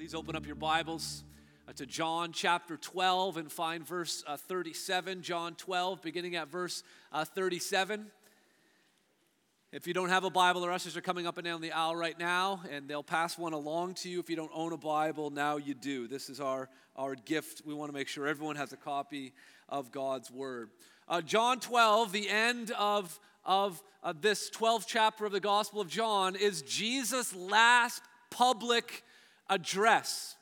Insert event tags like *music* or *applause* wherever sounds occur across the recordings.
Please open up your Bibles uh, to John chapter 12 and find verse uh, 37. John 12, beginning at verse uh, 37. If you don't have a Bible, the ushers are coming up and down the aisle right now, and they'll pass one along to you. If you don't own a Bible, now you do. This is our, our gift. We want to make sure everyone has a copy of God's Word. Uh, John 12, the end of, of uh, this 12th chapter of the Gospel of John, is Jesus' last public address.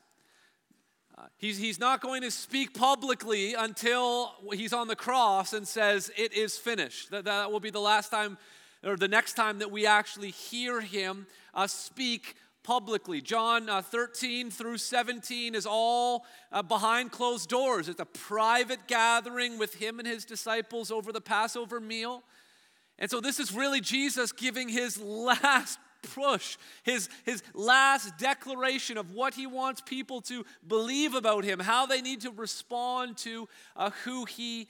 Uh, he's, he's not going to speak publicly until he's on the cross and says, It is finished. That, that will be the last time, or the next time that we actually hear him uh, speak publicly. John uh, 13 through 17 is all uh, behind closed doors. It's a private gathering with him and his disciples over the Passover meal. And so, this is really Jesus giving his *laughs* last push, his, his last declaration of what he wants people to believe about him, how they need to respond to uh, who he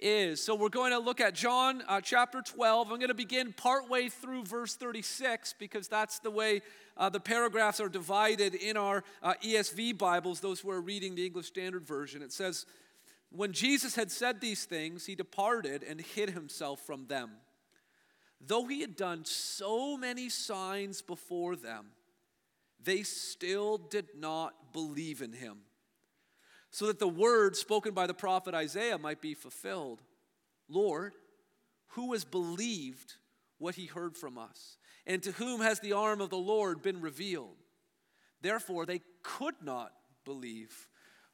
is. So we're going to look at John uh, chapter 12. I'm going to begin partway through verse 36 because that's the way uh, the paragraphs are divided in our uh, ESV Bibles, those who are reading the English Standard Version. It says, When Jesus had said these things, he departed and hid himself from them. Though he had done so many signs before them, they still did not believe in him. So that the word spoken by the prophet Isaiah might be fulfilled Lord, who has believed what he heard from us? And to whom has the arm of the Lord been revealed? Therefore, they could not believe.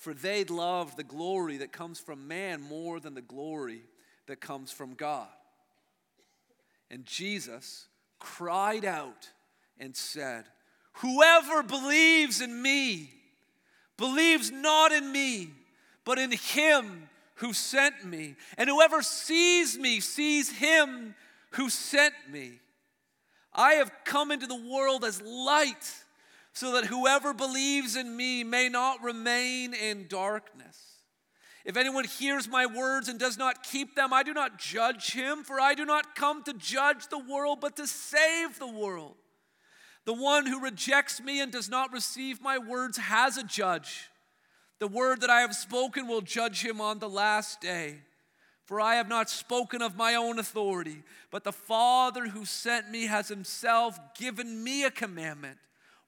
for they'd love the glory that comes from man more than the glory that comes from God. And Jesus cried out and said, Whoever believes in me believes not in me, but in him who sent me. And whoever sees me sees him who sent me. I have come into the world as light so that whoever believes in me may not remain in darkness. If anyone hears my words and does not keep them, I do not judge him, for I do not come to judge the world, but to save the world. The one who rejects me and does not receive my words has a judge. The word that I have spoken will judge him on the last day. For I have not spoken of my own authority, but the Father who sent me has himself given me a commandment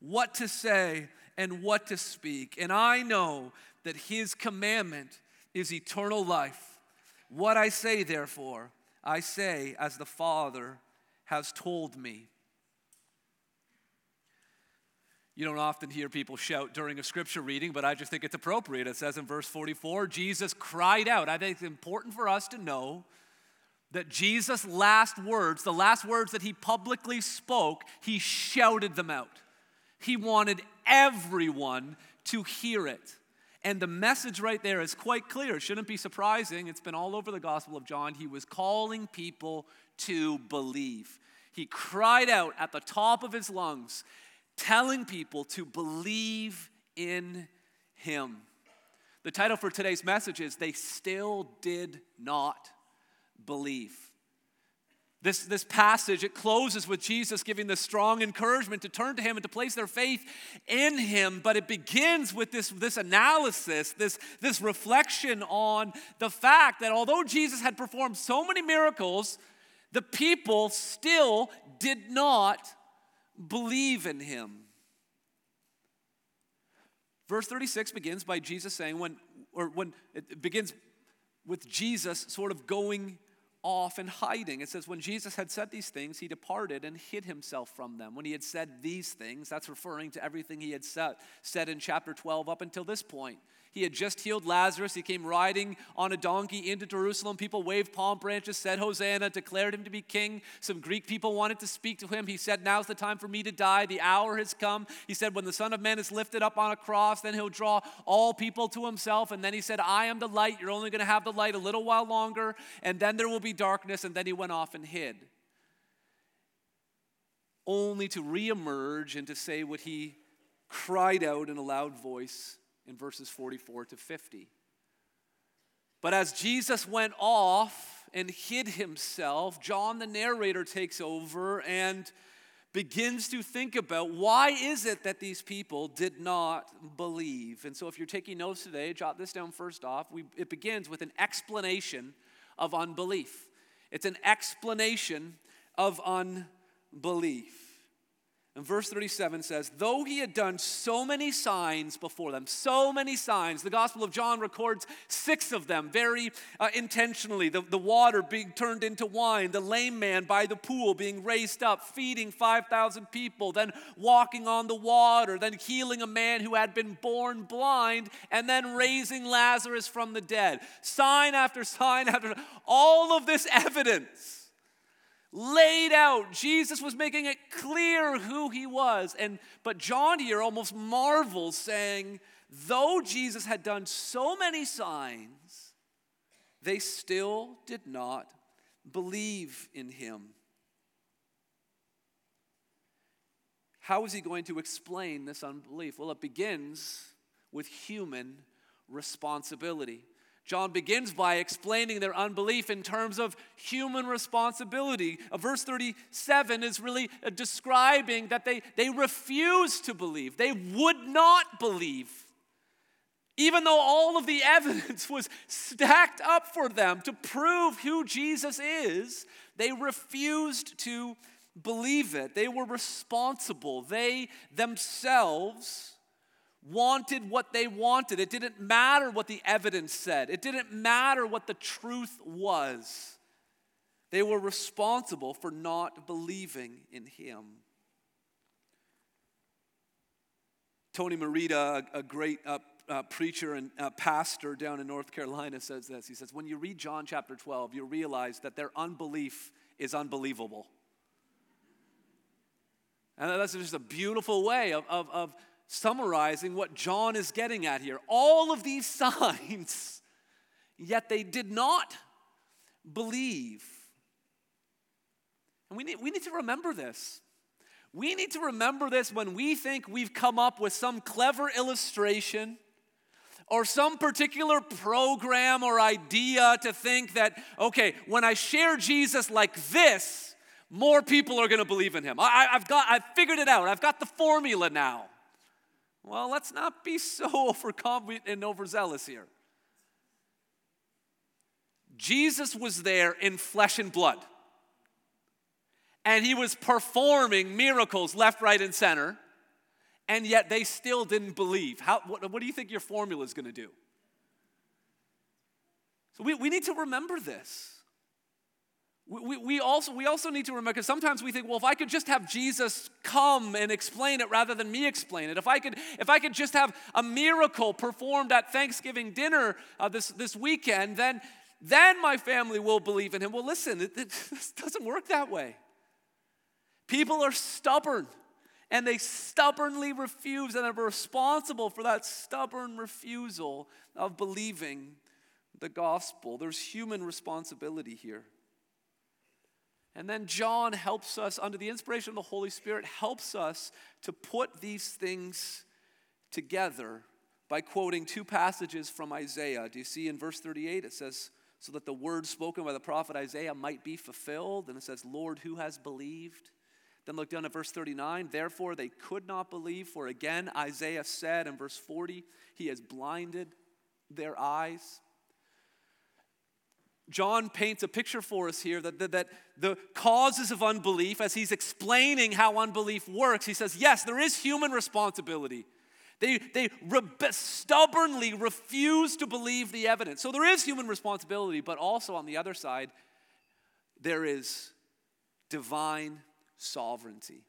what to say and what to speak. And I know that his commandment is eternal life. What I say, therefore, I say as the Father has told me. You don't often hear people shout during a scripture reading, but I just think it's appropriate. It says in verse 44 Jesus cried out. I think it's important for us to know that Jesus' last words, the last words that he publicly spoke, he shouted them out. He wanted everyone to hear it. And the message right there is quite clear. It shouldn't be surprising. It's been all over the Gospel of John. He was calling people to believe. He cried out at the top of his lungs, telling people to believe in him. The title for today's message is They Still Did Not Believe. This, this passage, it closes with Jesus giving the strong encouragement to turn to Him and to place their faith in Him, but it begins with this, this analysis, this, this reflection on the fact that although Jesus had performed so many miracles, the people still did not believe in Him. Verse 36 begins by Jesus saying, when, or when it begins with Jesus sort of going off and hiding. It says, When Jesus had said these things, he departed and hid himself from them. When he had said these things, that's referring to everything he had said, said in chapter 12 up until this point. He had just healed Lazarus. He came riding on a donkey into Jerusalem. People waved palm branches, said Hosanna, declared him to be king. Some Greek people wanted to speak to him. He said, Now's the time for me to die. The hour has come. He said, When the Son of Man is lifted up on a cross, then he'll draw all people to himself. And then he said, I am the light. You're only going to have the light a little while longer, and then there will be darkness. And then he went off and hid. Only to reemerge and to say what he cried out in a loud voice in verses 44 to 50. But as Jesus went off and hid himself, John the narrator takes over and begins to think about why is it that these people did not believe. And so if you're taking notes today, jot this down first off. We, it begins with an explanation of unbelief. It's an explanation of unbelief. And verse 37 says, Though he had done so many signs before them, so many signs, the Gospel of John records six of them very uh, intentionally. The, the water being turned into wine, the lame man by the pool being raised up, feeding 5,000 people, then walking on the water, then healing a man who had been born blind, and then raising Lazarus from the dead. Sign after sign after all of this evidence laid out. Jesus was making it clear who he was. And but John here almost marvels saying, though Jesus had done so many signs, they still did not believe in him. How is he going to explain this unbelief? Well, it begins with human responsibility. John begins by explaining their unbelief in terms of human responsibility. Uh, verse 37 is really uh, describing that they, they refused to believe, they would not believe. Even though all of the *laughs* evidence was stacked up for them to prove who Jesus is, they refused to believe it. They were responsible. They themselves wanted what they wanted. It didn't matter what the evidence said, it didn't matter what the truth was. They were responsible for not believing in him. Tony Merida, a, great uh, uh, preacher and uh, pastor down in North Carolina, says this. He says, When you read John chapter 12, you realize that their unbelief is unbelievable. And that's just a beautiful way of, of, of summarizing what John is getting at here. All of these *laughs* signs, yet they did not believe. And we need, we need to remember this. We need to remember this when we think we've come up with some clever illustration or some particular program or idea to think that, okay, when I share Jesus like this, more people are going to believe in him. I, have got, I've figured it out. I've got the formula now. Well, let's not be so *laughs* overconfident and overzealous here. Jesus was there in flesh and blood. And he was performing miracles left, right, and center. And yet they still didn't believe. How, what, what do you think your formula is going to do? So we, we need to remember this. We, we, also, we also need to remember, because sometimes we think, well, if I could just have Jesus come and explain it rather than me explain it, if I could, if I could just have a miracle performed at Thanksgiving dinner uh, this, this weekend, then, then my family will believe in him. Well, listen, it, it *laughs* doesn't work that way. People are stubborn, and they stubbornly refuse, and are responsible for that stubborn refusal of believing the gospel. There's human responsibility here. And then John helps us, under the inspiration of the Holy Spirit, helps us to put these things together by quoting two passages from Isaiah. Do you see in verse 38 it says, So that the word spoken by the prophet Isaiah might be fulfilled? And it says, Lord, who has believed? Then look down at verse 39. Therefore they could not believe, for again Isaiah said in verse 40, He has blinded their eyes John paints a picture for us here that, that, that, the causes of unbelief, as he's explaining how unbelief works, he says, yes, there is human responsibility. They, they re- stubbornly refuse to believe the evidence. So there is human responsibility, but also on the other side, there is divine sovereignty.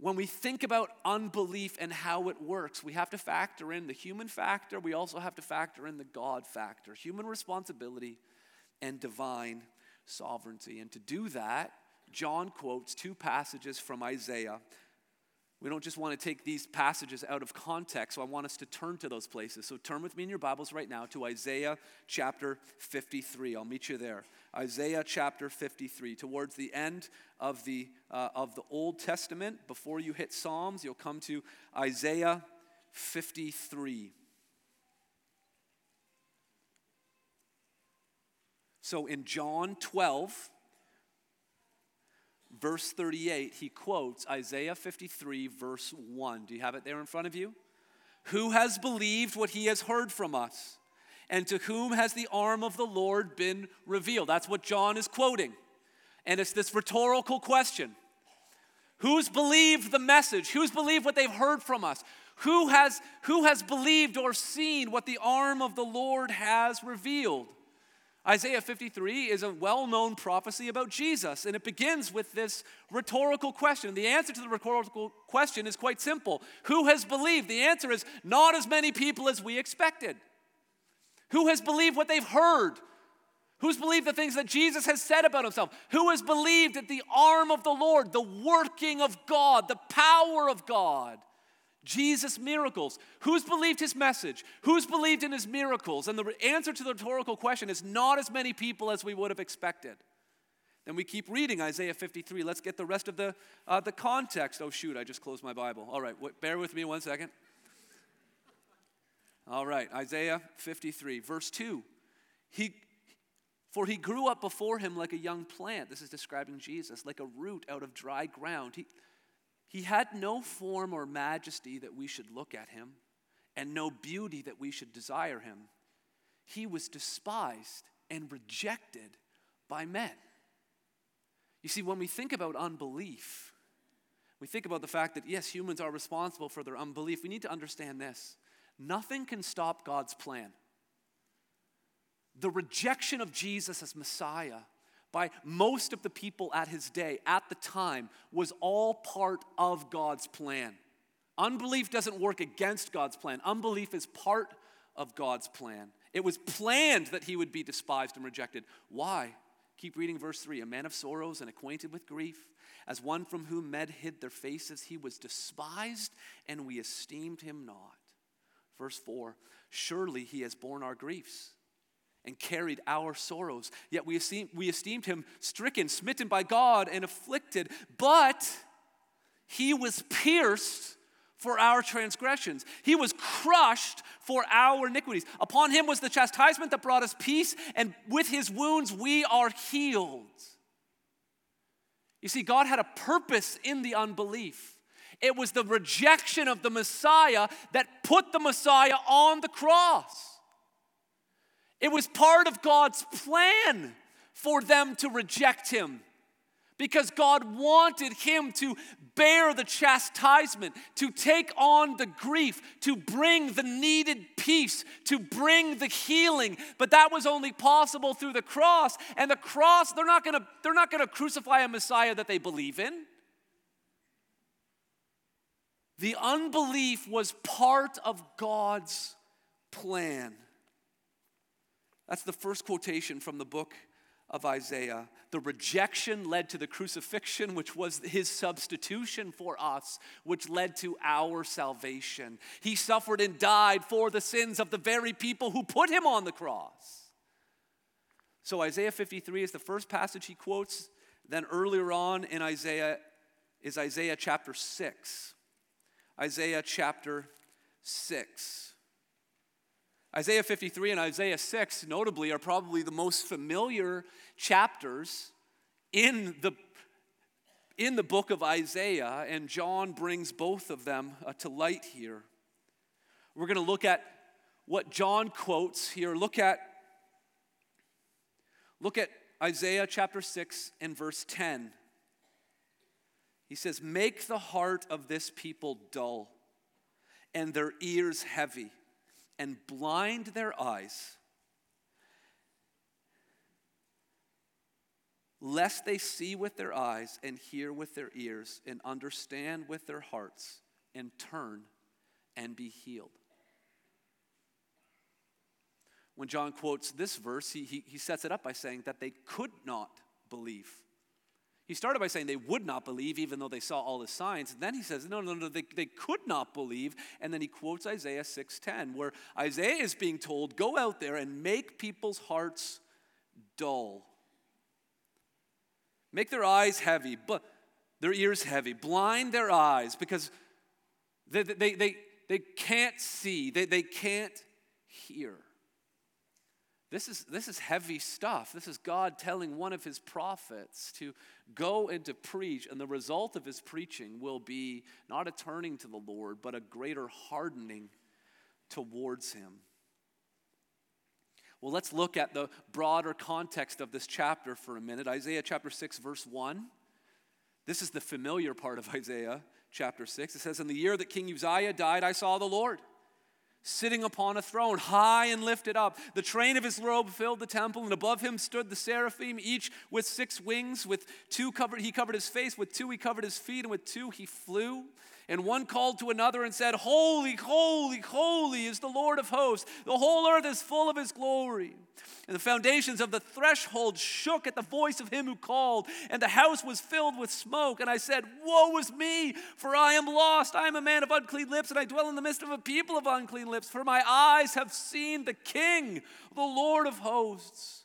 When we think about unbelief and how it works, we have to factor in the human factor. We also have to factor in the God factor, human responsibility and divine sovereignty. And to do that, John quotes two passages from Isaiah. We don't just want to take these passages out of context, so I want us to turn to those places. So turn with me in your Bibles right now to Isaiah chapter 53. I'll meet you there. Isaiah chapter 53. Towards the end of the, uh, of the Old Testament, before you hit Psalms, you'll come to Isaiah 53. So in John 12, verse 38, he quotes Isaiah 53, verse 1. Do you have it there in front of you? Who has believed what he has heard from us? And to whom has the arm of the Lord been revealed? That's what John is quoting. And it's this rhetorical question Who's believed the message? Who's believed what they've heard from us? Who has, who has believed or seen what the arm of the Lord has revealed? Isaiah 53 is a well known prophecy about Jesus, and it begins with this rhetorical question. The answer to the rhetorical question is quite simple Who has believed? The answer is not as many people as we expected. Who has believed what they've heard? Who's believed the things that Jesus has said about himself? Who has believed that the arm of the Lord, the working of God, the power of God? Jesus' miracles. Who's believed his message? Who's believed in his miracles? And the answer to the rhetorical question is not as many people as we would have expected. Then we keep reading Isaiah 53. Let's get the rest of the, uh, the context. Oh, shoot, I just closed my Bible. All right, w- bear with me one second. All right, Isaiah 53, verse 2. He, for he grew up before him like a young plant. This is describing Jesus, like a root out of dry ground. He, he had no form or majesty that we should look at him, and no beauty that we should desire him. He was despised and rejected by men. You see, when we think about unbelief, we think about the fact that, yes, humans are responsible for their unbelief. We need to understand this nothing can stop God's plan. The rejection of Jesus as Messiah by most of the people at his day, at the time, was all part of God's plan. Unbelief doesn't work against God's plan, unbelief is part of God's plan. It was planned that he would be despised and rejected. Why? Keep reading verse 3 A man of sorrows and acquainted with grief, as one from whom men hid their faces, he was despised, and we esteemed him not. Verse 4 Surely he has borne our griefs and carried our sorrows. Yet we esteemed, we esteemed him stricken, smitten by God, and afflicted. But he was pierced for our transgressions, he was crushed for our iniquities. Upon him was the chastisement that brought us peace, and with his wounds we are healed. You see, God had a purpose in the unbelief. It was the rejection of the Messiah that put the Messiah on the cross. It was part of God's plan for them to reject him because God wanted him to bear the chastisement, to take on the grief, to bring the needed peace, to bring the healing. But that was only possible through the cross. And the cross, they're not gonna, they're not gonna crucify a Messiah that they believe in. The unbelief was part of God's plan. That's the first quotation from the book of Isaiah. The rejection led to the crucifixion, which was his substitution for us, which led to our salvation. He suffered and died for the sins of the very people who put him on the cross. So, Isaiah 53 is the first passage he quotes. Then, earlier on in Isaiah is Isaiah chapter 6. Isaiah chapter 6. Isaiah 53 and Isaiah 6, notably, are probably the most familiar chapters in the, in the book of Isaiah, and John brings both of them uh, to light here. We're going to look at what John quotes here. Look at, look at Isaiah chapter 6 and verse 10. He says, Make the heart of this people dull and their ears heavy and blind their eyes lest they see with their eyes and hear with their ears and understand with their hearts and turn and be healed. When John quotes this verse, he, he, he sets it up by saying that they could not believe. He started by saying they would not believe even though they saw all the signs. And then he says, no, no, no, they, they could not believe. And then he quotes Isaiah 6.10, where Isaiah is being told, go out there and make people's hearts dull Make their eyes heavy, but their ears heavy. Blind their eyes because they, they, they, they can't see, they, they can't hear. This is, this is heavy stuff. This is God telling one of his prophets to go and to preach, and the result of his preaching will be not a turning to the Lord, but a greater hardening towards him. Well, let's look at the broader context of this chapter for a minute. Isaiah chapter 6, verse 1. This is the familiar part of *laughs* Isaiah chapter 6. It says, In the year that King Uzziah died, I saw the Lord sitting upon a throne, high and lifted up. The train of his robe filled the temple, and above him stood the seraphim, each with six wings. With two covered, he covered his face, with two he covered his feet, and with two he flew. And one called to another and said, Holy, holy, holy is the Lord of hosts. The whole earth is full of his glory. And the foundations of the threshold shook at the voice of him who called, and the house was filled with smoke. And I said, Woe is me, for I am lost. I am a man of unclean lips, and I dwell in the midst of a people of unclean lips, for my eyes have seen the King, the Lord of hosts.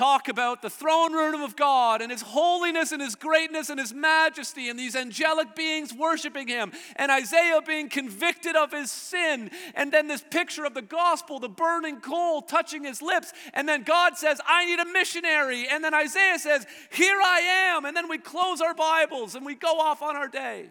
talk about the throne room of God and His holiness and His greatness and His majesty and these angelic beings worshiping Him and Isaiah being convicted of his sin. And then this picture of the gospel, the burning coal touching his lips. And then God says, I need a missionary. And then Isaiah says, Here I am. And then we close our Bibles and we go off on our day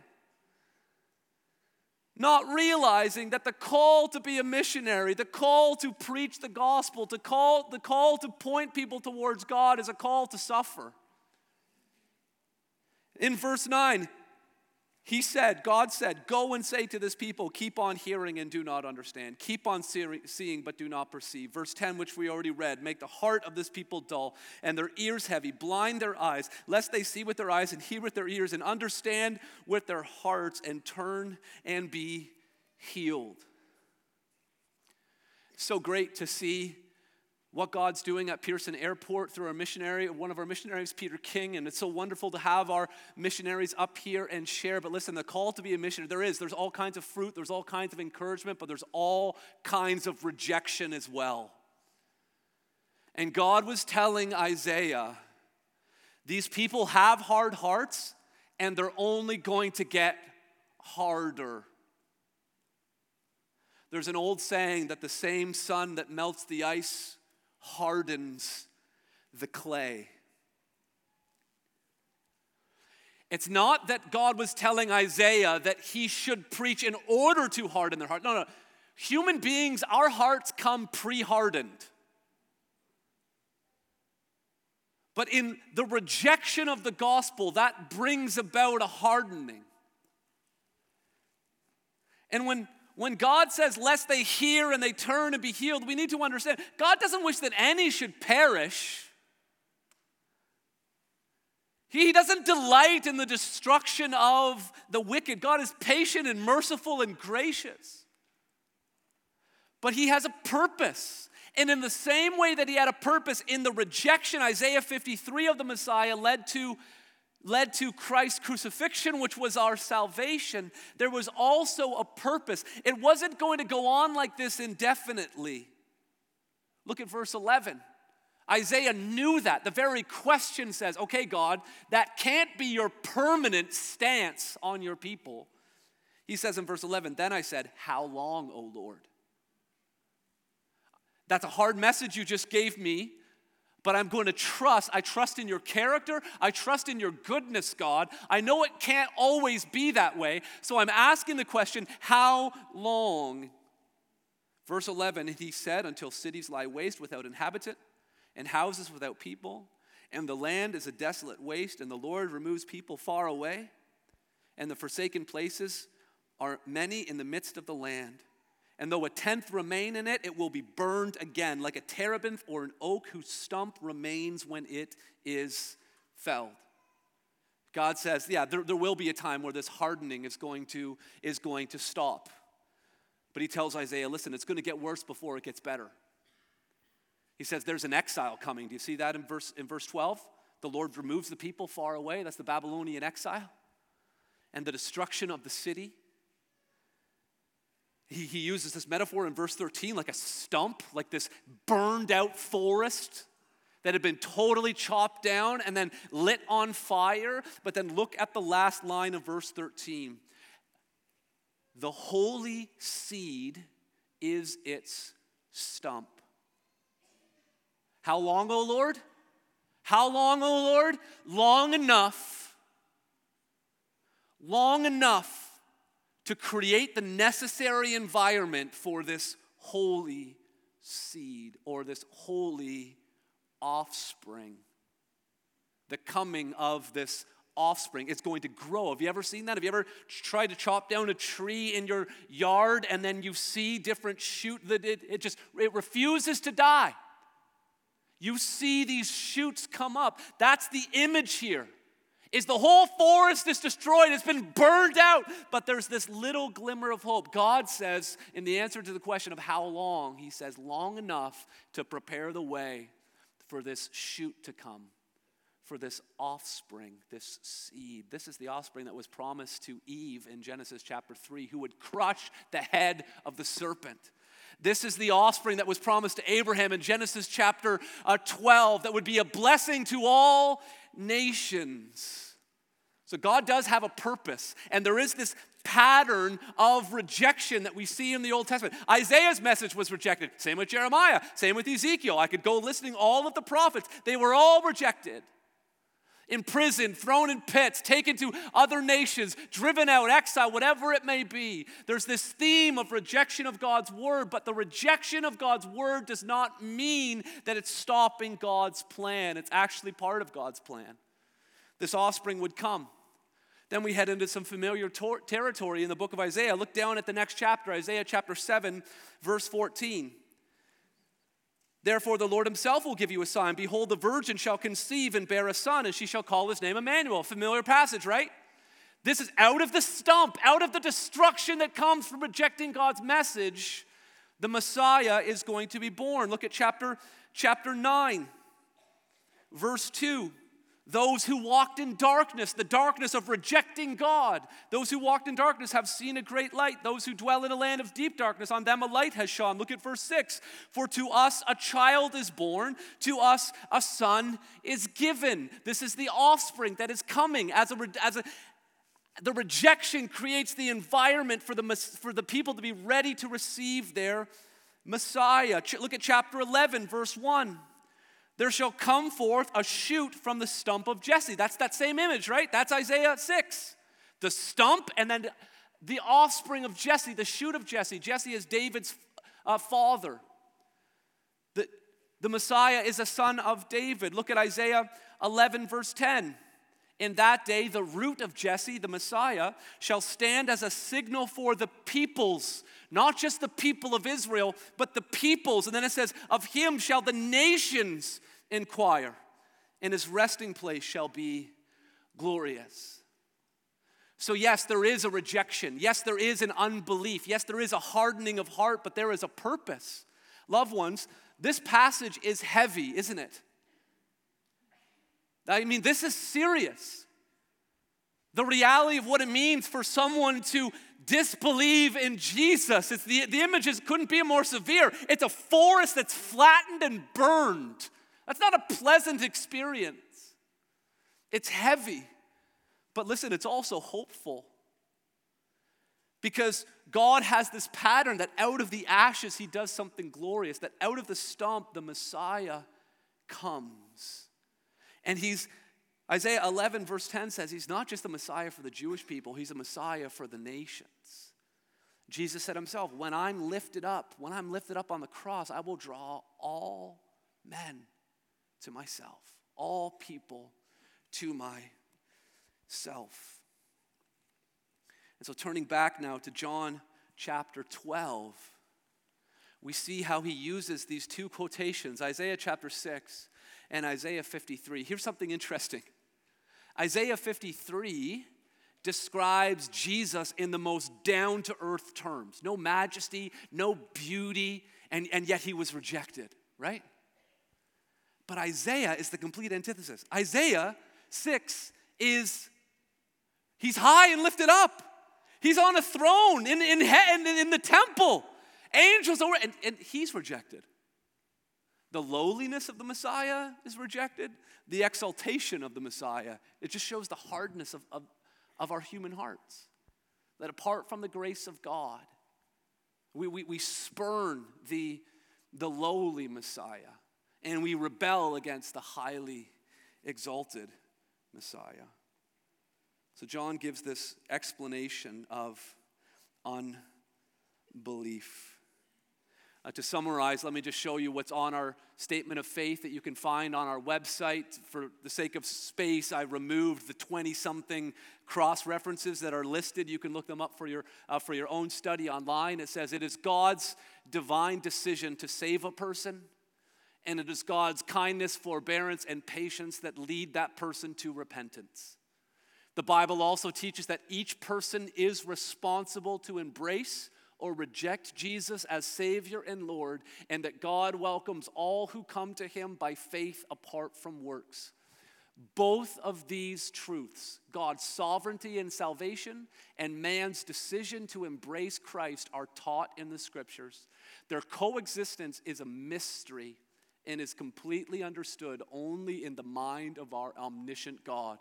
not realizing that the call to be a missionary, the call to preach the gospel, to call, the call to point people towards God is a call to suffer. In verse 9, he said, God said, Go and say to this people, keep on hearing and do not understand. Keep on seeing but do not perceive. Verse 10, which we already read, make the heart of this people dull and their ears heavy, blind their eyes, lest they see with their eyes and hear with their ears and understand with their hearts and turn and be healed. So great to see what God's doing at Pearson Airport through our missionary, one of our missionaries, Peter King. And it's so wonderful to have our missionaries up here and share. But listen, the call to be a missionary, there is. There's all kinds of fruit, there's all kinds of encouragement, but there's all kinds of rejection as well. And God was telling Isaiah, these people have hard hearts, and they're only going to get harder. There's an old saying that the same sun that melts the ice hardens the clay. It's not that God was telling Isaiah that he should preach in order to harden their heart. No, no. Human beings, our hearts come pre hardened. But in the rejection of the gospel, that brings about a hardening. And when when God says, lest they hear and they turn and be healed, we need to understand God doesn't wish that any should perish. He doesn't delight in the destruction of the wicked. God is patient and merciful and gracious. But He has a purpose. And in the same way that He had a purpose in the rejection, Isaiah 53 of the Messiah led to led to Christ's crucifixion, which was our salvation, there was also a purpose. It wasn't going to go on like this indefinitely. Look at verse 11. Isaiah knew that. The very question says, okay, God, that can't be your permanent stance on your people. He says in verse 11, Then I said, How long, O Lord? That's a hard message you just gave me But I'm going to trust. I trust in your character. I trust in your goodness, God. I know it can't always be that way. So I'm asking the question how long? Verse 11, he said, until cities lie waste without inhabitant and houses without people, and the land is a desolate waste, and the Lord removes people far away, and the forsaken places are many in the midst of the land. And though a tenth remain in it, it will be burned again, like a terebinth or an oak whose stump remains when it is felled. God says, yeah, there, there will be a time where this hardening is going to, is going to stop. But he tells Isaiah, listen, it's going to get worse before it gets better. He says there's an exile coming. Do you see that in verse, in verse 12? The Lord removes the people far away. That's the Babylonian exile. And the destruction of the city. He, he uses this metaphor in verse 13 like a stump, like this burned out forest that had been totally chopped down and then lit on fire. But then look at the last line of verse 13. The holy seed is its stump. How long, O Lord? How long, O Lord? Long enough. Long enough to create the necessary environment for this holy seed or this holy offspring. The coming of this offspring. It's going to grow. Have you ever seen that? Have you ever tried to chop down a tree in your yard and then you see different shoot that it, it just it refuses to die? You see these shoots come up. That's the image here. Is the whole forest is destroyed, it's been burned out, but there's this little glimmer of hope. God says, in the answer to the question of how long, He says, long enough to prepare the way for this shoot to come, for this offspring, this seed. This is the offspring that was promised to Eve in Genesis chapter 3, who would crush the head of the serpent. This is the offspring that was promised to Abraham in Genesis chapter uh, 12 that would be a blessing to all nations. So God does have a purpose, and there is this pattern of rejection that we see in the Old Testament. Isaiah's message was rejected. Same with Jeremiah, same with Ezekiel. I could go listing all of the prophets, they were all rejected imprisoned, thrown in pits, taken to other nations, driven out, exile, whatever it may be. There's this theme of rejection of God's word, but the rejection of God's word does not mean that it's stopping God's plan. It's actually part of God's plan. This offspring would come. Then we head into some familiar tor- territory in the book of Isaiah. Look down at the next chapter, Isaiah chapter 7, verse 14. Therefore, the Lord himself will give you a sign. Behold, the virgin shall conceive and bear a son, and she shall call his name Emmanuel. Familiar passage, right? This is out of the stump, out of the destruction that comes from rejecting God's message. The Messiah is going to be born. Look at chapter, chapter 9, verse 2. Those who walked in darkness, the darkness of rejecting God, those who walked in darkness have seen a great light. Those who dwell in a land of deep darkness, on them a light has shone. Look at verse 6. For to us a child is born, to us a son is given. This is the offspring that is coming as a, as a the rejection creates the environment for the, for the people to be ready to receive their Messiah. Look at chapter 11, verse 1 there shall come forth a shoot from the stump of Jesse. That's that same image, right? That's Isaiah 6. The stump and then the offspring of Jesse, the shoot of Jesse. Jesse is David's uh, father. The, the Messiah is a son of David. Look at Isaiah 11, verse 10. In that day, the root of Jesse, the Messiah, shall stand as a signal for the peoples, not just the people of Israel, but the peoples. And then it says, Of him shall the nations inquire, and his resting place shall be glorious. So, yes, there is a rejection. Yes, there is an unbelief. Yes, there is a hardening of heart, but there is a purpose. Loved ones, this passage is heavy, isn't it? I mean, this is serious. The reality of what it means for someone to disbelieve in Jesus. It's the, the images couldn't be more severe. It's a forest that's flattened and burned. That's not a pleasant experience. It's heavy. But listen, it's also hopeful. Because God has this pattern that out of the ashes, He does something glorious, that out of the stump, the Messiah comes. And he's, Isaiah 11, verse 10 says, he's not just the Messiah for the Jewish people, he's a Messiah for the nations. Jesus said himself, When I'm lifted up, when I'm lifted up on the cross, I will draw all men to myself, all people to myself. And so, turning back now to John chapter 12, we see how he uses these two quotations Isaiah chapter 6 and Isaiah 53. Here's something interesting Isaiah 53 describes Jesus in the most down to earth terms no majesty, no beauty, and, and yet he was rejected, right? But Isaiah is the complete antithesis. Isaiah 6 is, he's high and lifted up. He's on a throne in, in, in, in the temple. Angels are, and, and he's rejected. The lowliness of the Messiah is rejected. The exaltation of the Messiah, it just shows the hardness of, of, of our human hearts. That apart from the grace of God, we, we, we spurn the, the lowly Messiah and we rebel against the highly exalted Messiah. So John gives this explanation of unbelief. Uh, to summarize, let me just show you what's on our statement of faith that you can find on our website. For the sake of space, I removed the 20 something cross references that are listed. You can look them up for your, uh, for your own study online. It says, It is God's divine decision to save a person, and it is God's kindness, forbearance, and patience that lead that person to repentance. The Bible also teaches that each person is responsible to embrace or reject Jesus as Savior and Lord, and that God welcomes all who come to Him by faith apart from works. Both of these truths, God's sovereignty and salvation, and man's decision to embrace Christ, are taught in the scriptures. Their coexistence is a mystery and is completely understood only in the mind of our omniscient God.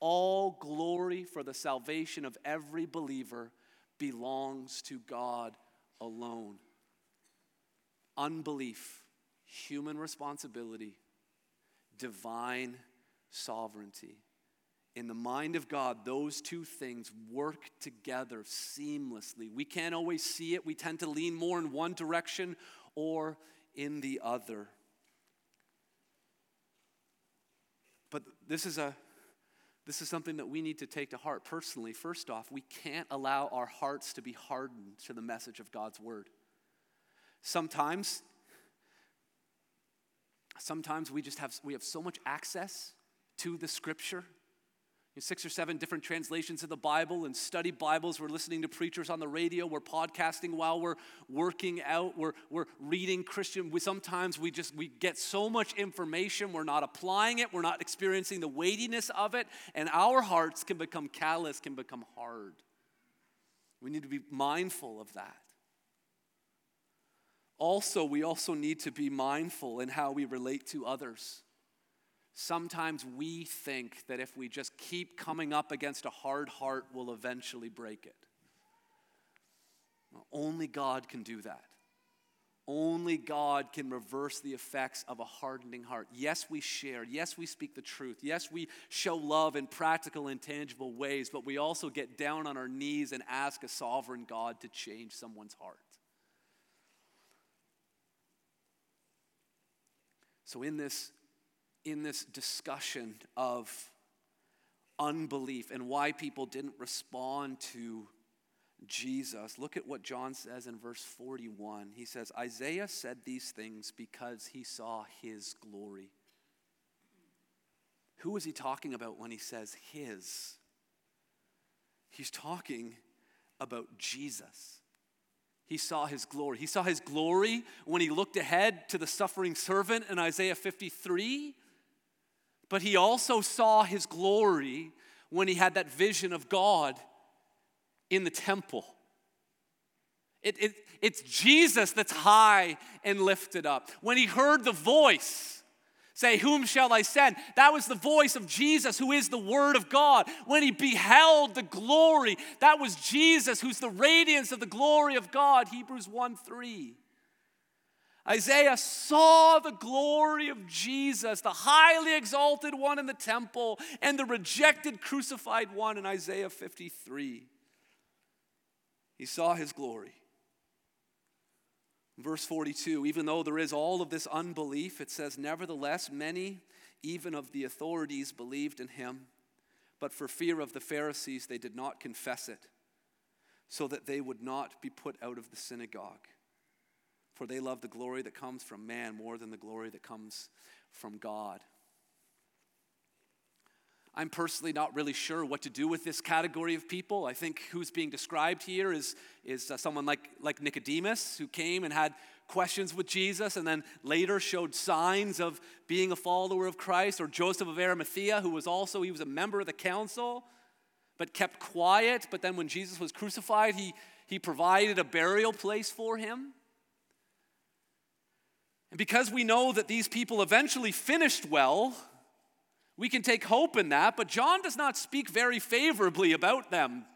All glory for the salvation of every believer belongs to God alone. Unbelief, human responsibility, divine sovereignty. In the mind of God, those two things work together seamlessly. We can't always see it. We tend to lean more in one direction or in the other. But this is a this is something that we need to take to heart personally. First off, we can't allow our hearts to be hardened to the message of God's word. Sometimes, sometimes we just have we have so much access to the scripture six or seven different translations of the Bible and study Bibles. We're listening to preachers on the radio. We're podcasting while we're working out. We're, we're reading Christian. We, sometimes we just we get so much information. We're not applying it. We're not experiencing the weightiness of it. And our hearts can become callous, can become hard. We need to be mindful of that. Also, we also need to be mindful in how we relate to others. Sometimes we think that if we just keep coming up against a hard heart, we'll eventually break it. Only God can do that. Only God can reverse the effects of a hardening heart. Yes, we share. Yes, we speak the truth. Yes, we show love in practical and tangible ways, but we also get down on our knees and ask a sovereign God to change someone's heart. So, in this in this discussion of unbelief and why people didn't respond to Jesus, look at what John says in verse 41. He says, Isaiah said these things because he saw his glory. Who is he talking about when he says his? He's talking about Jesus. He saw his glory. He saw his glory when he looked ahead to the suffering servant in Isaiah 53 but he also saw his glory when he had that vision of God in the temple. It, it, it's Jesus that's high and lifted up. When he heard the voice, say, Whom shall I send? That was the voice of Jesus, who is the Word of God. When he beheld the glory, that was Jesus, who's the radiance of the glory of God. Hebrews 1 3. Isaiah saw the glory of Jesus, the highly exalted one in the temple, and the rejected crucified one in Isaiah 53. He saw his glory. Verse 42 even though there is all of this unbelief, it says, Nevertheless, many, even of the authorities, believed in him, but for fear of the Pharisees, they did not confess it, so that they would not be put out of the synagogue for they love the glory that comes from man more than the glory that comes from God. I'm personally not really sure what to do with this category of people. I think who's being described here is, is uh, someone like, like Nicodemus, who came and had questions with Jesus and then later showed signs of being a follower of Christ, or Joseph of Arimathea, who was also, he was a member of the council, but kept quiet. But then when Jesus was crucified, he, he provided a burial place for him. And because we know that these people eventually finished well, we can take hope in that, but John does not speak very favorably about them.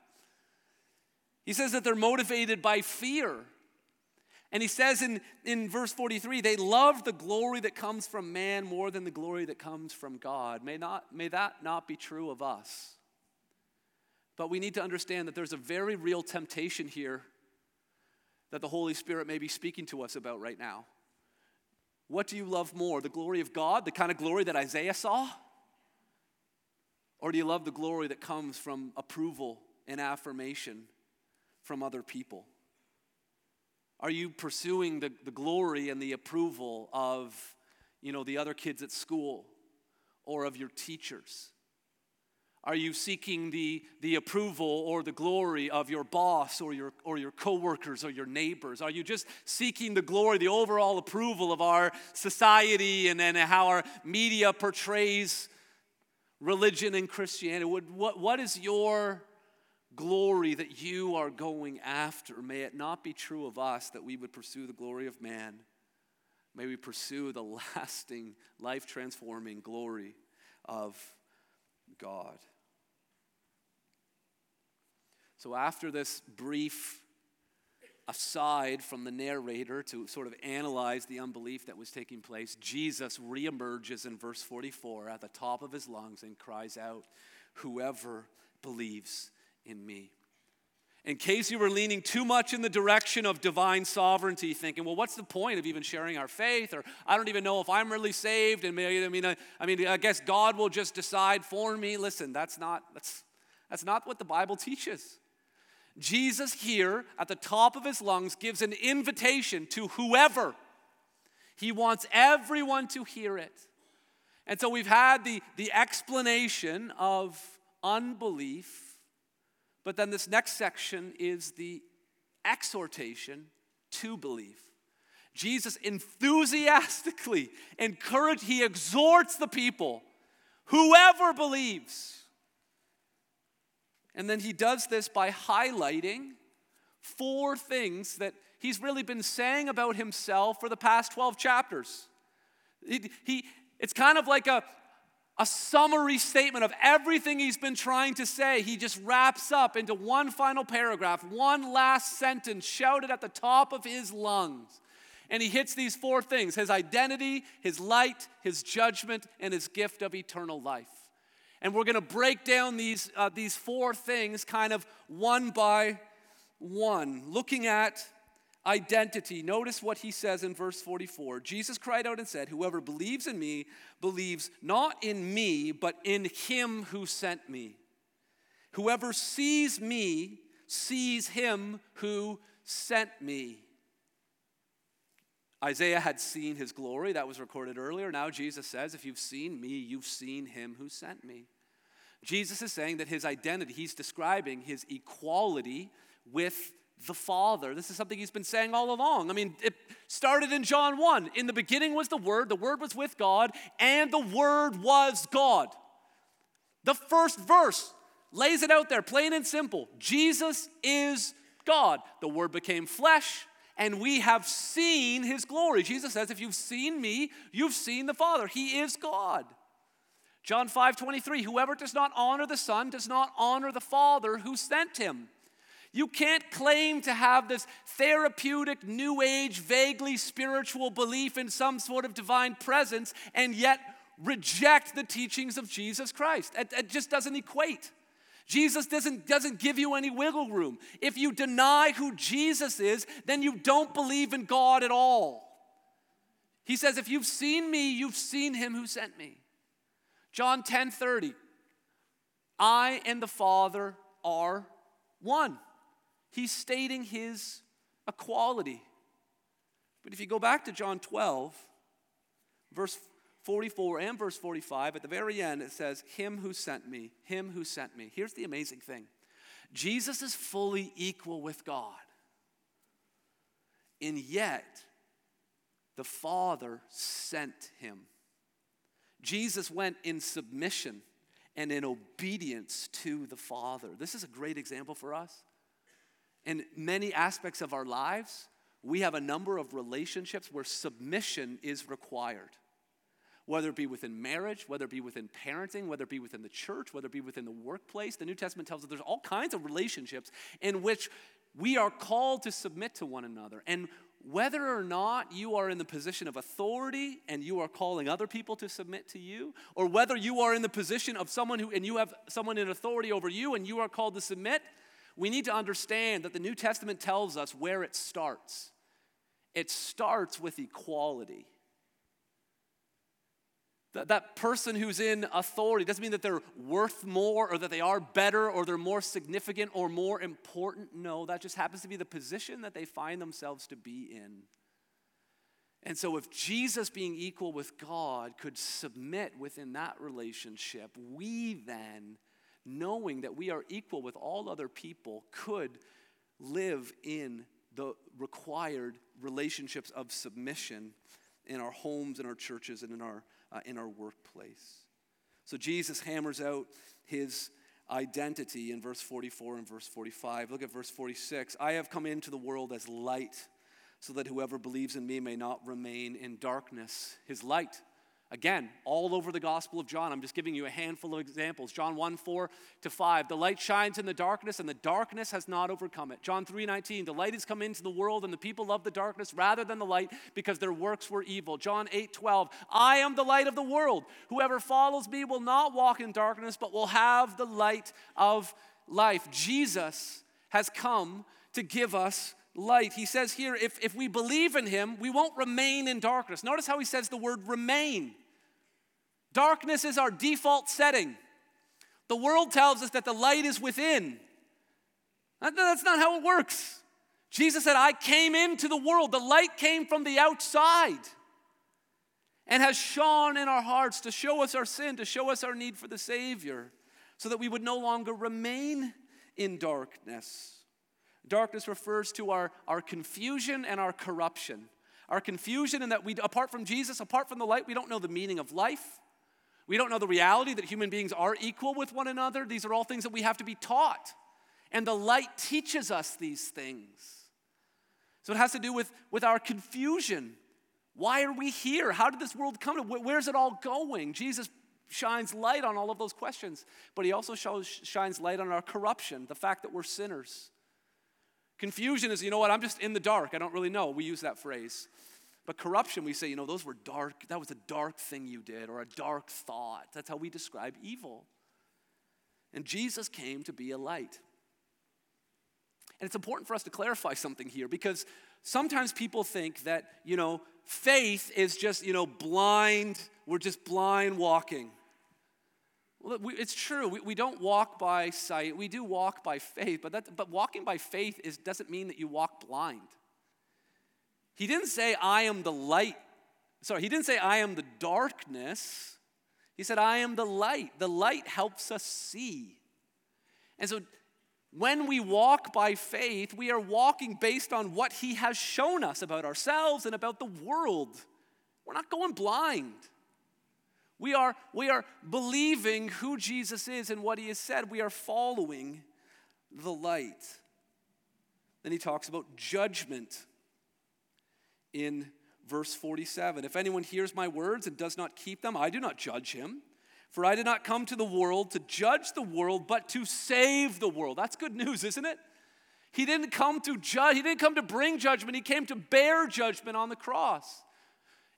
He says that they're motivated by fear. And he says in, in verse 43 they love the glory that comes from man more than the glory that comes from God. May, not, may that not be true of us. But we need to understand that there's a very real temptation here that the Holy Spirit may be speaking to us about right now. What do you love more, the glory of God, the kind of glory that Isaiah saw? Or do you love the glory that comes from approval and affirmation from other people? Are you pursuing the, the glory and the approval of, you know, the other kids at school or of your teachers? Are you seeking the, the approval or the glory of your boss or your, or your coworkers or your neighbors? Are you just seeking the glory, the overall approval of our society and, and how our media portrays religion and Christianity? What, what, what is your glory that you are going after? May it not be true of us that we would pursue the glory of man. May we pursue the *laughs* lasting, life transforming glory of God. So, after this brief aside from the narrator to sort of analyze the unbelief that was taking place, Jesus reemerges in verse 44 at the top of his lungs and cries out, Whoever believes in me. In case you were leaning too much in the direction of divine sovereignty, thinking, well, what's the point of even sharing our faith? Or I don't even know if I'm really saved. And maybe, I mean, I, I mean, I guess God will just decide for me. Listen, that's not, that's, that's not what the Bible teaches. Jesus here at the top of his lungs gives an invitation to whoever. He wants everyone to hear it. And so we've had the, the explanation of unbelief, but then this next section is the exhortation to believe. Jesus enthusiastically *laughs* encouraged, he exhorts the people, whoever believes. And then he does this by highlighting four things that he's really been saying about himself for the past 12 chapters. He, he, it's kind of like a, a summary statement of everything he's been trying to say. He just wraps up into one final paragraph, one last sentence shouted at the top of his lungs. And he hits these four things his identity, his light, his judgment, and his gift of eternal life. And we're going to break down these, uh, these four things kind of one by one, looking at identity. Notice what he says in verse 44. Jesus cried out and said, Whoever believes in me believes not in me, but in him who sent me. Whoever sees me sees him who sent me. Isaiah had seen his glory, that was recorded earlier. Now Jesus says, If you've seen me, you've seen him who sent me. Jesus is saying that his identity, he's describing his equality with the Father. This is something he's been saying all along. I mean, it started in John 1. In the beginning was the Word, the Word was with God, and the Word was God. The first verse lays it out there, plain and simple. Jesus is God. The Word became flesh and we have seen his glory. Jesus says, If you've seen me, you've seen the Father. He is God. John 5 23, whoever does not honor the Son does not honor the Father who sent him. You can't claim to have this therapeutic, new age, vaguely spiritual belief in some sort of divine presence and yet reject the teachings of Jesus Christ. It, it just doesn't equate. Jesus doesn't, doesn't give you any wiggle room. If you deny who Jesus is, then you don't believe in God at all. He says, If you've seen me, you've seen him who sent me. John 10 30. I and the Father are one. He's stating his equality. But if you go back to John 12, verse 44 and verse 45, at the very end, it says, Him who sent me, Him who sent me. Here's the amazing thing Jesus is fully equal with God. And yet, the Father sent him. Jesus went in submission and in obedience to the Father. This is a great example for us. In many aspects of our lives, we have a number of relationships where submission is required whether it be within marriage, whether it be within parenting, whether it be within the church, whether it be within the workplace. The New Testament tells us there's all kinds of relationships in which we are called to submit to one another. And whether or not you are in the position of authority and you are calling other people to submit to you, or whether you are in the position of someone who, and you have someone in authority over you and you are called to submit, we need to understand that the New Testament tells us where it starts. It starts with equality. That, that person who's in authority doesn't mean that they're worth more or that they are better or they're more significant or more important. No, that just happens to be the position that they find themselves to be in. And so, if Jesus, being equal with God, could submit within that relationship, we then, knowing that we are equal with all other people, could live in the required relationships of submission in our homes, in our churches, and in our uh, in our workplace. So Jesus hammers out his identity in verse 44 and verse 45. Look at verse 46. I have come into the world as light so that whoever believes in me may not remain in darkness. His light Again, all over the Gospel of John, I'm just giving you a handful of examples. John 1 4 to 5. The light shines in the darkness, and the darkness has not overcome it. John 3 19. The light has come into the world, and the people love the darkness rather than the light because their works were evil. John 8 12. I am the light of the world. Whoever follows me will not walk in darkness, but will have the light of life. Jesus has come to give us light. He says here, if, if we believe in him, we won't remain in darkness. Notice how he says the word remain. Darkness is our default setting. The world tells us that the light is within. That's not how it works. Jesus said, I came into the world. The light came from the outside and has shone in our hearts to show us our sin, to show us our need for the Savior, so that we would no longer remain in darkness. Darkness refers to our, our confusion and our corruption. Our confusion in that we, apart from Jesus, apart from the light, we don't know the meaning of life. We don't know the reality that human beings are equal with one another. These are all things that we have to be taught. And the light teaches us these things. So it has to do with, with our confusion. Why are we here? How did this world come to? Where's it all going? Jesus shines light on all of those questions, but he also shows, shines light on our corruption, the fact that we're sinners. Confusion is, you know what, I'm just in the dark. I don't really know. We use that phrase. But corruption, we say, you know, those were dark, that was a dark thing you did, or a dark thought. That's how we describe evil. And Jesus came to be a light. And it's important for us to clarify something here because sometimes people think that, you know, faith is just, you know, blind, we're just blind walking. It's true. We, we don't walk by sight. We do walk by faith, but, that, but walking by faith is, doesn't mean that you walk blind. He didn't say, I am the light. Sorry, he didn't say, I am the darkness. He said, I am the light. The light helps us see. And so when we walk by faith, we are walking based on what he has shown us about ourselves and about the world. We're not going blind. We are, we are believing who Jesus is and what he has said. We are following the light. Then he talks about judgment in verse 47. If anyone hears my words and does not keep them, I do not judge him. For I did not come to the world to judge the world, but to save the world. That's good news, isn't it? He didn't come to judge, he didn't come to bring judgment, he came to bear judgment on the cross.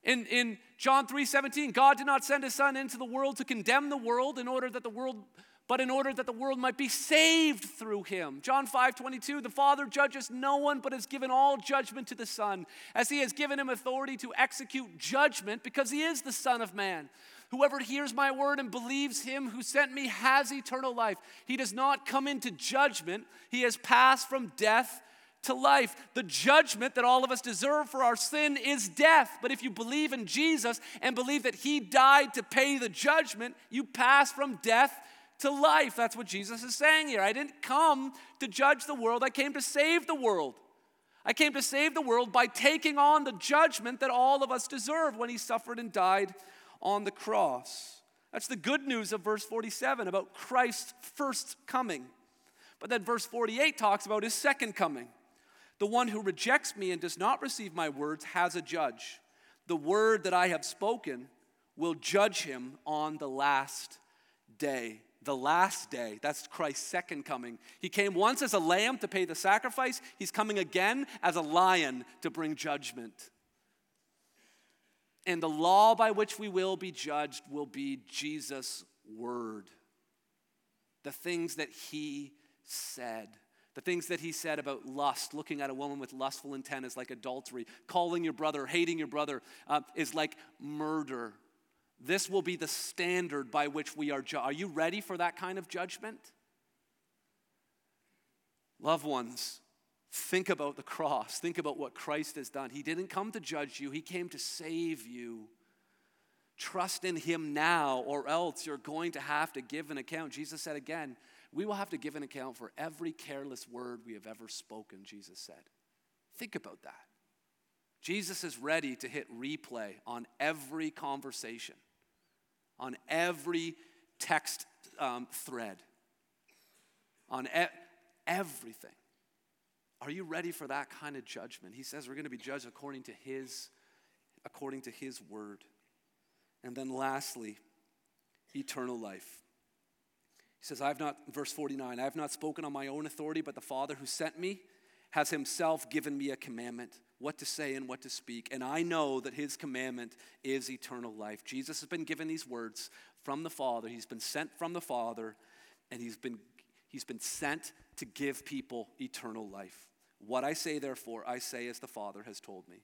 In, in John 3:17, God did not send his son into the world to condemn the world in order that the world, but in order that the world might be saved through him. John 5 22, the Father judges no one, but has given all judgment to the Son, as he has given him authority to execute judgment because he is the Son of Man. Whoever hears my word and believes him who sent me has eternal life. He does not come into judgment, he has passed from death to life. The judgment that all of us deserve for our sin is death. But if you believe in Jesus and believe that he died to pay the judgment, you pass from death to life. That's what Jesus is saying here. I didn't come to judge the world, I came to save the world. I came to save the world by taking on the judgment that all of us deserve when he suffered and died on the cross. That's the good news of verse 47 about Christ's first coming. But then verse 48 talks about his second coming. The one who rejects me and does not receive my words has a judge. The word that I have spoken will judge him on the last day. The last day. That's Christ's second coming. He came once as a lamb to pay the sacrifice, he's coming again as a lion to bring judgment. And the law by which we will be judged will be Jesus' word. The things that he said. The things that he said about lust, looking at a woman with lustful intent is like adultery. Calling your brother, hating your brother uh, is like murder. This will be the standard by which we are judged. Are you ready for that kind of judgment? Loved ones, Think about the cross. Think about what Christ has done. He didn't come to judge you, He came to save you. Trust in Him now, or else you're going to have to give an account. Jesus said again, we will have to give an account for every careless word we have ever spoken, Jesus said. Think about that. Jesus is ready to hit replay on every conversation, on every text um, thread, on e- everything. Are you ready for that kind of judgment? He says we're going to be judged according to his according to his word. And then lastly, eternal life. He says, I've not, verse 49, I have not spoken on my own authority, but the Father who sent me has himself given me a commandment, what to say and what to speak. And I know that his commandment is eternal life. Jesus has been given these words from the Father. He's been sent from the Father, and he's been, he's been sent to give people eternal life. What I say, therefore, I say as the Father has told me.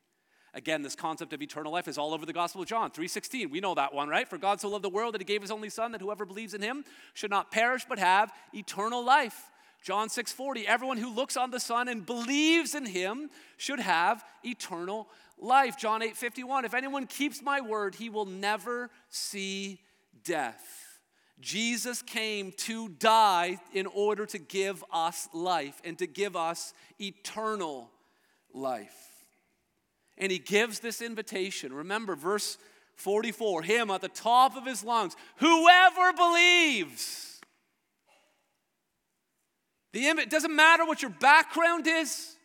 Again, this concept of eternal life is all over the Gospel of John 3:16. We know that one, right? For God so loved the world that he gave his only son that whoever believes in him should not perish but have eternal life. John 6:40, everyone who looks on the Son and believes in him should have eternal life. John 8:51, if anyone keeps my word, he will never see death. Jesus came to die in order to give us life and to give us eternal life. And he gives this invitation. Remember, verse 44 Him at the top of his lungs, whoever believes. The it doesn't matter what your background is,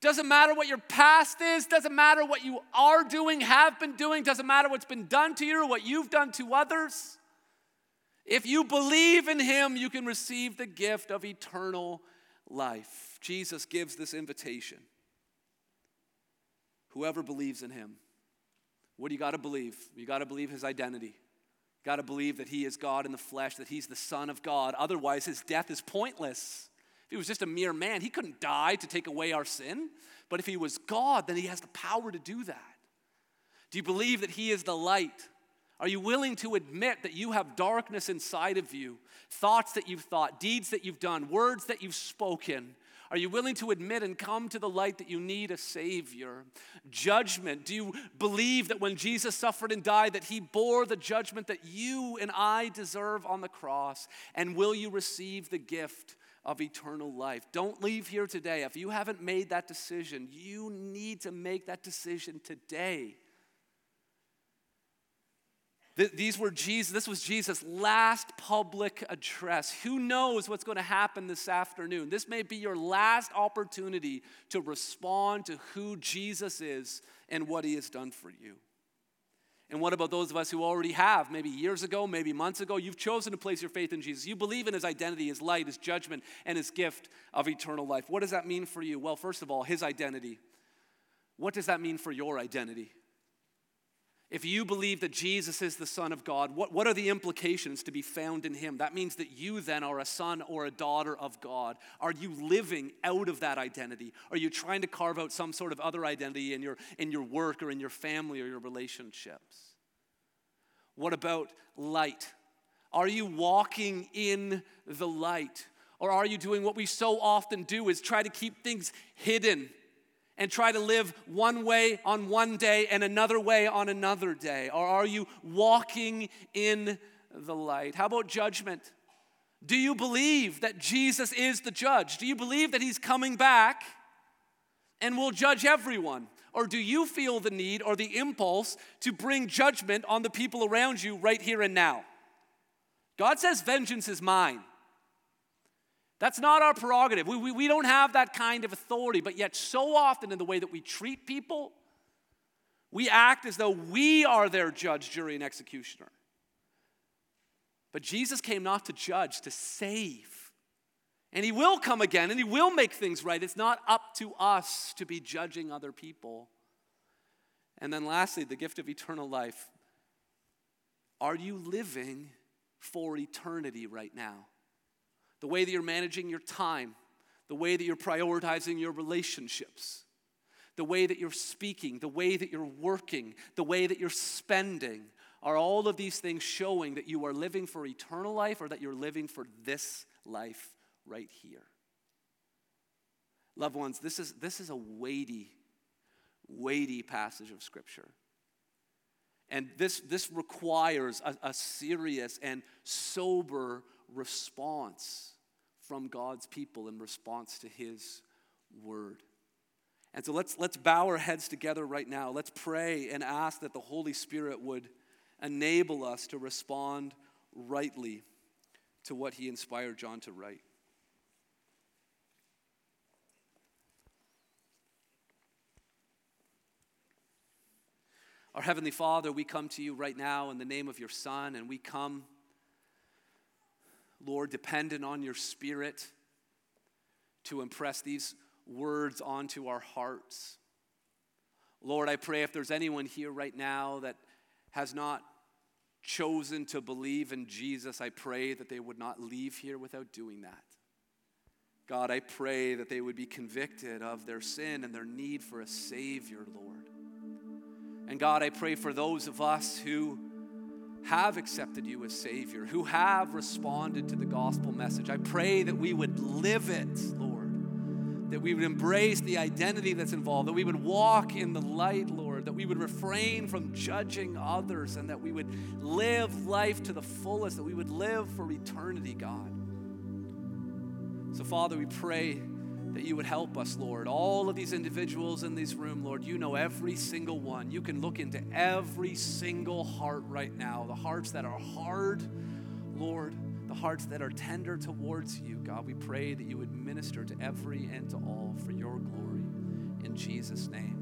doesn't matter what your past is, doesn't matter what you are doing, have been doing, doesn't matter what's been done to you or what you've done to others. If you believe in him, you can receive the gift of eternal life. Jesus gives this invitation. Whoever believes in him. What do you got to believe? You got to believe his identity. Got to believe that he is God in the flesh, that he's the Son of God. Otherwise, his death is pointless. If he was just a mere man, he couldn't die to take away our sin. But if he was God, then he has the power to do that. Do you believe that he is the light? Are you willing to admit that you have darkness inside of you? Thoughts that you've thought, deeds that you've done, words that you've spoken. Are you willing to admit and come to the light that you need a Savior? Judgment. Do you believe that when Jesus suffered and died, that He bore the judgment that you and I deserve on the cross? And will you receive the gift of eternal life? Don't leave here today. If you haven't made that decision, you need to make that decision today. These were Jesus, this was Jesus' last public address. Who knows what's going to happen this afternoon? This may be your last opportunity to respond to who Jesus is and what he has done for you. And what about those of us who already have, maybe years ago, maybe months ago? You've chosen to place your faith in Jesus. You believe in his identity, his light, his judgment, and his gift of eternal life. What does that mean for you? Well, first of all, his identity. What does that mean for your identity? If you believe that Jesus is the Son of God, what, what are the implications to be found in Him? That means that you then are a son or a daughter of God. Are you living out of that identity? Are you trying to carve out some sort of other identity in your, in your work or in your family or your relationships? What about light? Are you walking in the light? Or are you doing what we so often do is try to keep things hidden and try to live one way on one day and another way on another day? Or are you walking in the light? How about judgment? Do you believe that Jesus is the judge? Do you believe that he's coming back and will judge everyone? Or do you feel the need or the impulse to bring judgment on the people around you right here and now? God says, Vengeance is mine. That's not our prerogative. We, we, we don't have that kind of authority, but yet, so often in the way that we treat people, we act as though we are their judge, jury, and executioner. But Jesus came not to judge, to save. And he will come again and he will make things right. It's not up to us to be judging other people. And then, lastly, the gift of eternal life. Are you living for eternity right now? The way that you're managing your time, the way that you're prioritizing your relationships, the way that you're speaking, the way that you're working, the way that you're spending. Are all of these things showing that you are living for eternal life or that you're living for this life right here? Loved ones, this is, this is a weighty, weighty passage of Scripture. And this, this requires a, a serious and sober response from God's people in response to his word. And so let's, let's bow our heads together right now. Let's pray and ask that the Holy Spirit would enable us to respond rightly to what he inspired John to write. Our Heavenly Father, we come to you right now in the name of your Son, and we come Lord, dependent on your Spirit to impress these words onto our hearts. Lord, I pray if there's anyone here right now that has not chosen to believe in Jesus, I pray that they would not leave here without doing that. God, I pray that they would be convicted of their sin and their need for a Savior, Lord. And God, I pray for those of us who have accepted you as Savior, who have responded to the gospel message. I pray that we would live it, Lord, that we would embrace the identity that's involved, that we would walk in the light, Lord, that we would refrain from judging others, and that we would live life to the fullest, that we would live for eternity, God. So, Father, we pray that you would help us, Lord. All of these individuals in this room, Lord, you know every single one. You can look into every single heart right now, the hearts that are hard, Lord, the hearts that are tender towards you. God, we pray that you would minister to every and to all for your glory. In Jesus' name.